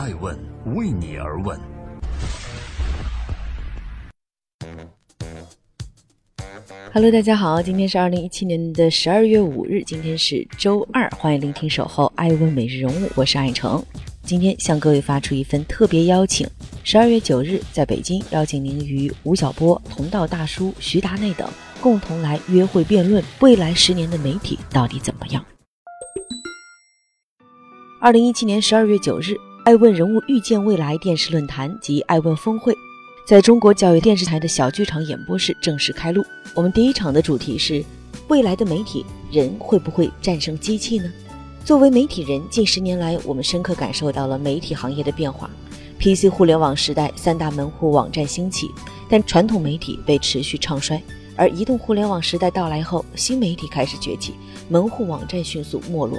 爱问为你而问。Hello，大家好，今天是二零一七年的十二月五日，今天是周二，欢迎聆听守候爱问每日人物，我是爱成。今天向各位发出一份特别邀请，十二月九日在北京邀请您与吴晓波、同道大叔徐达内等共同来约会辩论未来十年的媒体到底怎么样。二零一七年十二月九日，爱问人物遇见未来电视论坛及爱问峰会。在中国教育电视台的小剧场演播室正式开录。我们第一场的主题是：未来的媒体人会不会战胜机器呢？作为媒体人，近十年来，我们深刻感受到了媒体行业的变化。PC 互联网时代，三大门户网站兴起，但传统媒体被持续唱衰；而移动互联网时代到来后，新媒体开始崛起，门户网站迅速没落。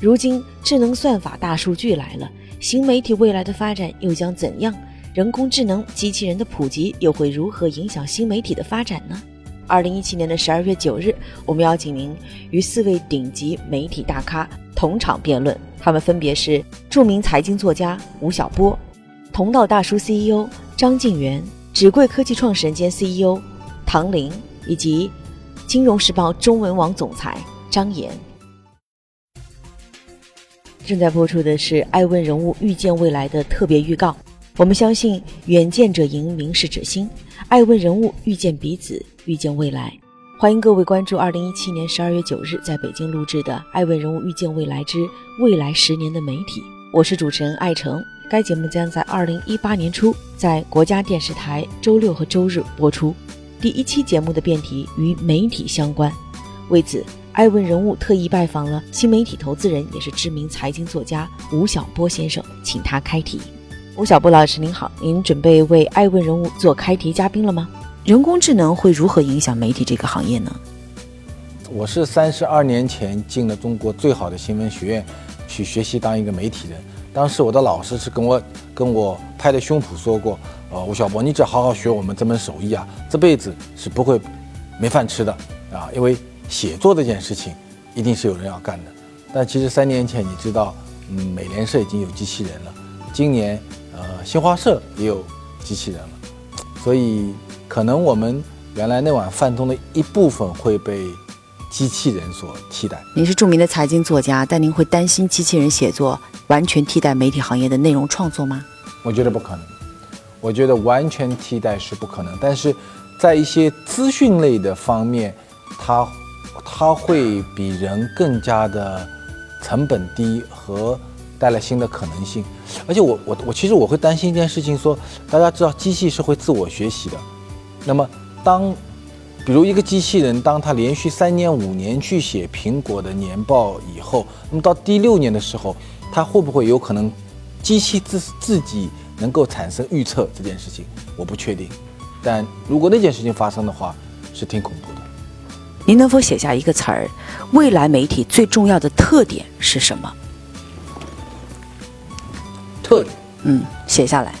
如今，智能算法、大数据来了，新媒体未来的发展又将怎样？人工智能机器人的普及又会如何影响新媒体的发展呢？二零一七年的十二月九日，我们邀请您与四位顶级媒体大咖同场辩论，他们分别是著名财经作家吴晓波、同道大叔 CEO 张晋元、纸贵科技创始人兼 CEO 唐林，以及金融时报中文网总裁张岩。正在播出的是《爱问人物遇见未来》的特别预告。我们相信，远见者赢，明事者兴。爱问人物遇见彼此，遇见未来。欢迎各位关注二零一七年十二月九日在北京录制的《爱问人物遇见未来之未来十年的媒体》。我是主持人艾诚。该节目将在二零一八年初在国家电视台周六和周日播出。第一期节目的辩题与媒体相关。为此，爱问人物特意拜访了新媒体投资人，也是知名财经作家吴晓波先生，请他开题。吴晓波老师您好，您准备为爱问人物做开题嘉宾了吗？人工智能会如何影响媒体这个行业呢？我是三十二年前进了中国最好的新闻学院，去学习当一个媒体人。当时我的老师是跟我跟我拍着胸脯说过：“呃，吴晓波，你只要好好学我们这门手艺啊，这辈子是不会没饭吃的啊！因为写作这件事情一定是有人要干的。”但其实三年前，你知道，嗯，美联社已经有机器人了，今年。呃，新华社也有机器人了，所以可能我们原来那碗饭中的一部分会被机器人所替代。您是著名的财经作家，但您会担心机器人写作完全替代媒体行业的内容创作吗？我觉得不可能，我觉得完全替代是不可能。但是在一些资讯类的方面，它它会比人更加的成本低和。带来新的可能性，而且我我我其实我会担心一件事情，说大家知道机器是会自我学习的，那么当比如一个机器人，当它连续三年五年去写苹果的年报以后，那么到第六年的时候，它会不会有可能机器自自己能够产生预测这件事情，我不确定，但如果那件事情发生的话，是挺恐怖。您能否写下一个词儿？未来媒体最重要的特点是什么？特点，嗯，写下来。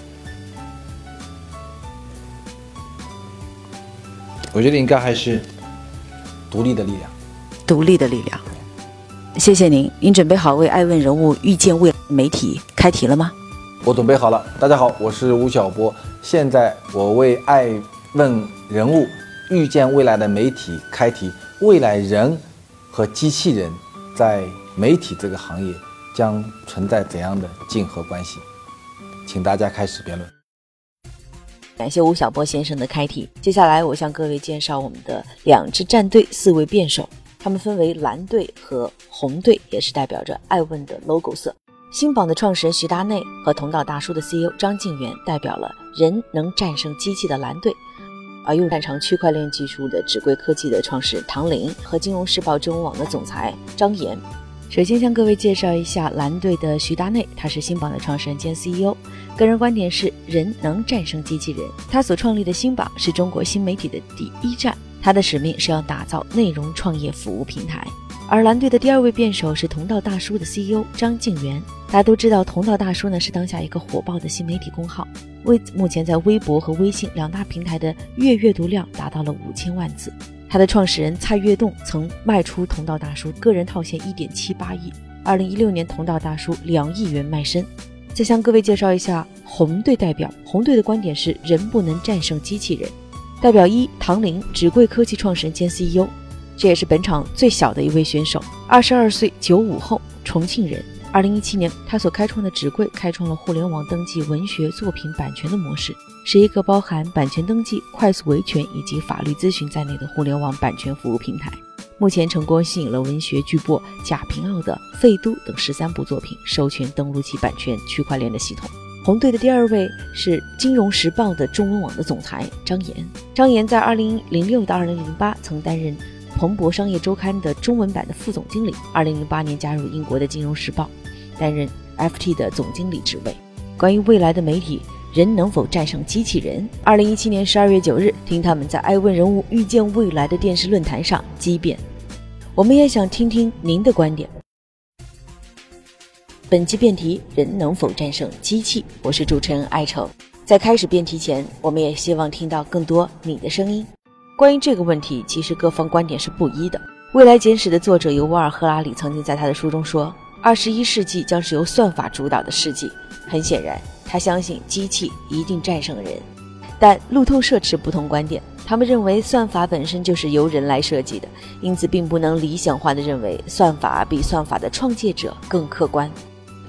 我觉得应该还是独立的力量。独立的力量。谢谢您，您准备好为爱问人物遇见未来媒体开题了吗？我准备好了。大家好，我是吴晓波，现在我为爱问人物遇见未来的媒体开题：未来人和机器人在媒体这个行业。将存在怎样的竞合关系？请大家开始辩论。感谢吴晓波先生的开题。接下来，我向各位介绍我们的两支战队，四位辩手，他们分为蓝队和红队，也是代表着爱问的 logo 色。新榜的创始人徐达内和同道大叔的 CEO 张晋元代表了人能战胜机器的蓝队，而又擅长区块链技术的纸贵科技的创始人唐林和金融时报中文网的总裁张岩。首先向各位介绍一下蓝队的徐达内，他是新榜的创始人兼 CEO。个人观点是，人能战胜机器人。他所创立的新榜是中国新媒体的第一站，他的使命是要打造内容创业服务平台。而蓝队的第二位辩手是同道大叔的 CEO 张静元。大家都知道，同道大叔呢是当下一个火爆的新媒体公号，为目前在微博和微信两大平台的月阅读量达到了五千万次。他的创始人蔡跃栋曾卖出同道大叔个人套现一点七八亿，二零一六年同道大叔两亿元卖身。再向各位介绍一下红队代表。红队的观点是：人不能战胜机器人。代表一：唐林，纸贵科技创始人兼 CEO，这也是本场最小的一位选手，二十二岁，九五后，重庆人。二零一七年，他所开创的纸贵开创了互联网登记文学作品版权的模式，是一个包含版权登记、快速维权以及法律咨询在内的互联网版权服务平台。目前成功吸引了文学巨擘贾平凹的《废都》等十三部作品授权登录其版权区块链的系统。红队的第二位是《金融时报》的中文网的总裁张岩。张岩在二零零六到二零零八曾担任。彭博商业周刊的中文版的副总经理，二零零八年加入英国的金融时报，担任 FT 的总经理职位。关于未来的媒体，人能否战胜机器人？二零一七年十二月九日，听他们在《爱问人物预见未来的电视论坛》上激辩。我们也想听听您的观点。本期辩题：人能否战胜机器？我是主持人艾成。在开始辩题前，我们也希望听到更多你的声音。关于这个问题，其实各方观点是不一的。《未来简史》的作者尤瓦尔·赫拉里曾经在他的书中说：“二十一世纪将是由算法主导的世纪。”很显然，他相信机器一定战胜人。但路透社持不同观点，他们认为算法本身就是由人来设计的，因此并不能理想化的认为算法比算法的创建者更客观。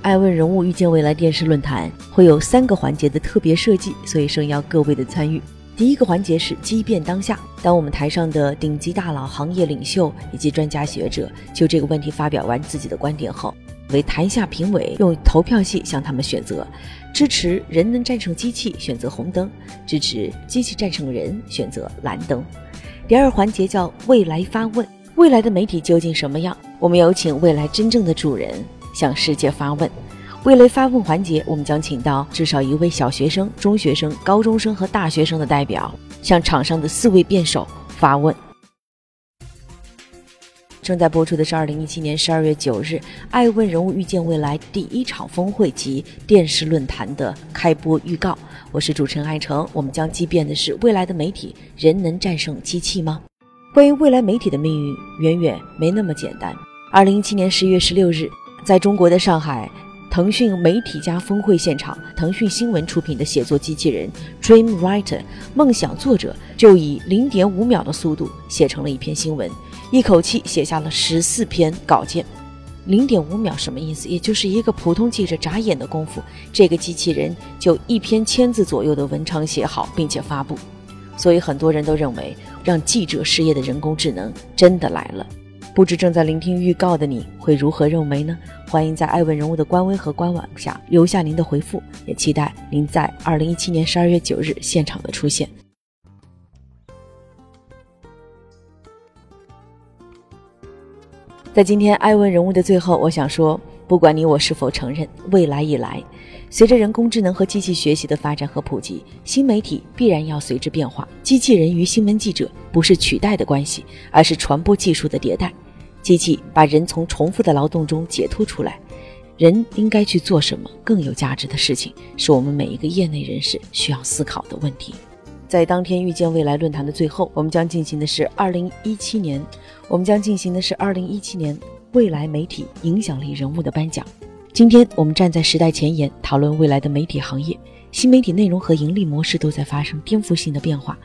爱问人物预见未来电视论坛会有三个环节的特别设计，所以声邀各位的参与。第一个环节是激辩当下。当我们台上的顶级大佬、行业领袖以及专家学者就这个问题发表完自己的观点后，为台下评委用投票器向他们选择：支持人能战胜机器，选择红灯；支持机器战胜人，选择蓝灯。第二环节叫未来发问：未来的媒体究竟什么样？我们有请未来真正的主人向世界发问。未来发问环节，我们将请到至少一位小学生、中学生、高中生和大学生的代表，向场上的四位辩手发问。正在播出的是二零一七年十二月九日《爱问人物遇见未来》第一场峰会及电视论坛的开播预告。我是主持人艾成，我们将激辩的是未来的媒体，人能战胜机器吗？关于未来媒体的命运，远远没那么简单。二零一七年十一月十六日，在中国的上海。腾讯媒体家峰会现场，腾讯新闻出品的写作机器人 Dream Writer 梦想作者就以零点五秒的速度写成了一篇新闻，一口气写下了十四篇稿件。零点五秒什么意思？也就是一个普通记者眨眼的功夫，这个机器人就一篇千字左右的文章写好并且发布。所以很多人都认为，让记者失业的人工智能真的来了。不知正在聆听预告的你会如何认为呢？欢迎在爱问人物的官微和官网下留下您的回复，也期待您在二零一七年十二月九日现场的出现。在今天爱问人物的最后，我想说，不管你我是否承认，未来以来。随着人工智能和机器学习的发展和普及，新媒体必然要随之变化。机器人与新闻记者不是取代的关系，而是传播技术的迭代。机器把人从重复的劳动中解脱出来，人应该去做什么更有价值的事情，是我们每一个业内人士需要思考的问题。在当天遇见未来论坛的最后，我们将进行的是二零一七年，我们将进行的是二零一七年未来媒体影响力人物的颁奖。今天我们站在时代前沿，讨论未来的媒体行业。新媒体内容和盈利模式都在发生颠覆性的变化，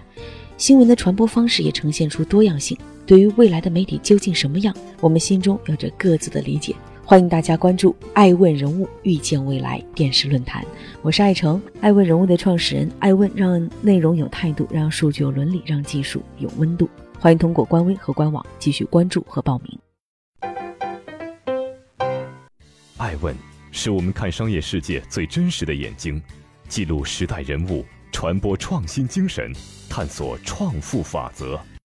新闻的传播方式也呈现出多样性。对于未来的媒体究竟什么样，我们心中有着各自的理解。欢迎大家关注“爱问人物遇见未来”电视论坛。我是爱成，爱问人物的创始人。爱问让内容有态度，让数据有伦理，让技术有温度。欢迎通过官微和官网继续关注和报名。爱问是我们看商业世界最真实的眼睛，记录时代人物，传播创新精神，探索创富法则。